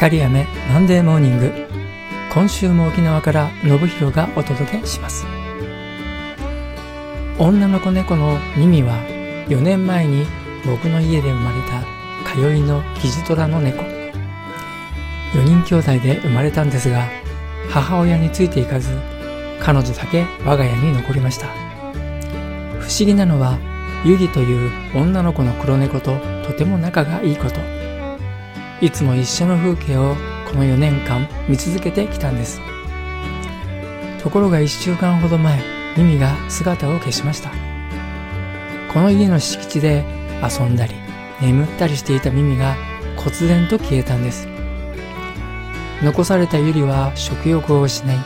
光雨マンデーモーニング。今週も沖縄から信弘がお届けします。女の子猫のミミは4年前に僕の家で生まれた通いのキジトラの猫。4人兄弟で生まれたんですが母親についていかず彼女だけ我が家に残りました。不思議なのはユリという女の子の黒猫ととても仲がいいこと。いつも一緒の風景をこの4年間見続けてきたんです。ところが1週間ほど前ミミが姿を消しました。この家の敷地で遊んだり眠ったりしていたミミが忽然と消えたんです。残されたユリは食欲を失い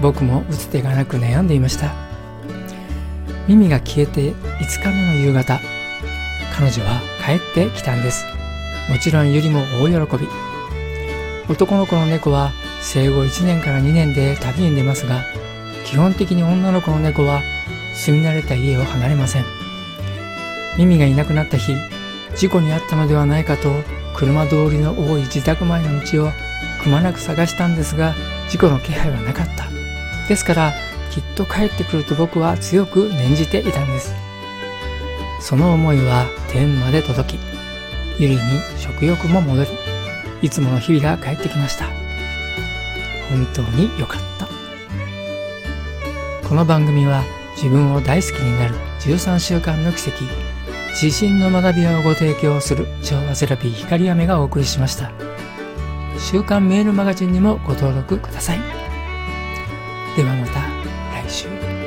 僕も打つ手がなく悩んでいました。ミミが消えて5日目の夕方彼女は帰ってきたんです。もちろんユリも大喜び。男の子の猫は生後1年から2年で旅に出ますが基本的に女の子の猫は住み慣れた家を離れません。ミミがいなくなった日事故に遭ったのではないかと車通りの多い自宅前の道をくまなく探したんですが事故の気配はなかった。ですからきっと帰ってくると僕は強く念じていたんです。その思いは天まで届きゆりに食欲も戻りいつもの日々が帰ってきました。本当に良かった。この番組は自分を大好きになる13週間の奇跡自信の学びをご提供する昭和セラピー光雨がお送りしました。週刊メールマガジンにもご登録ください。ではまた来週。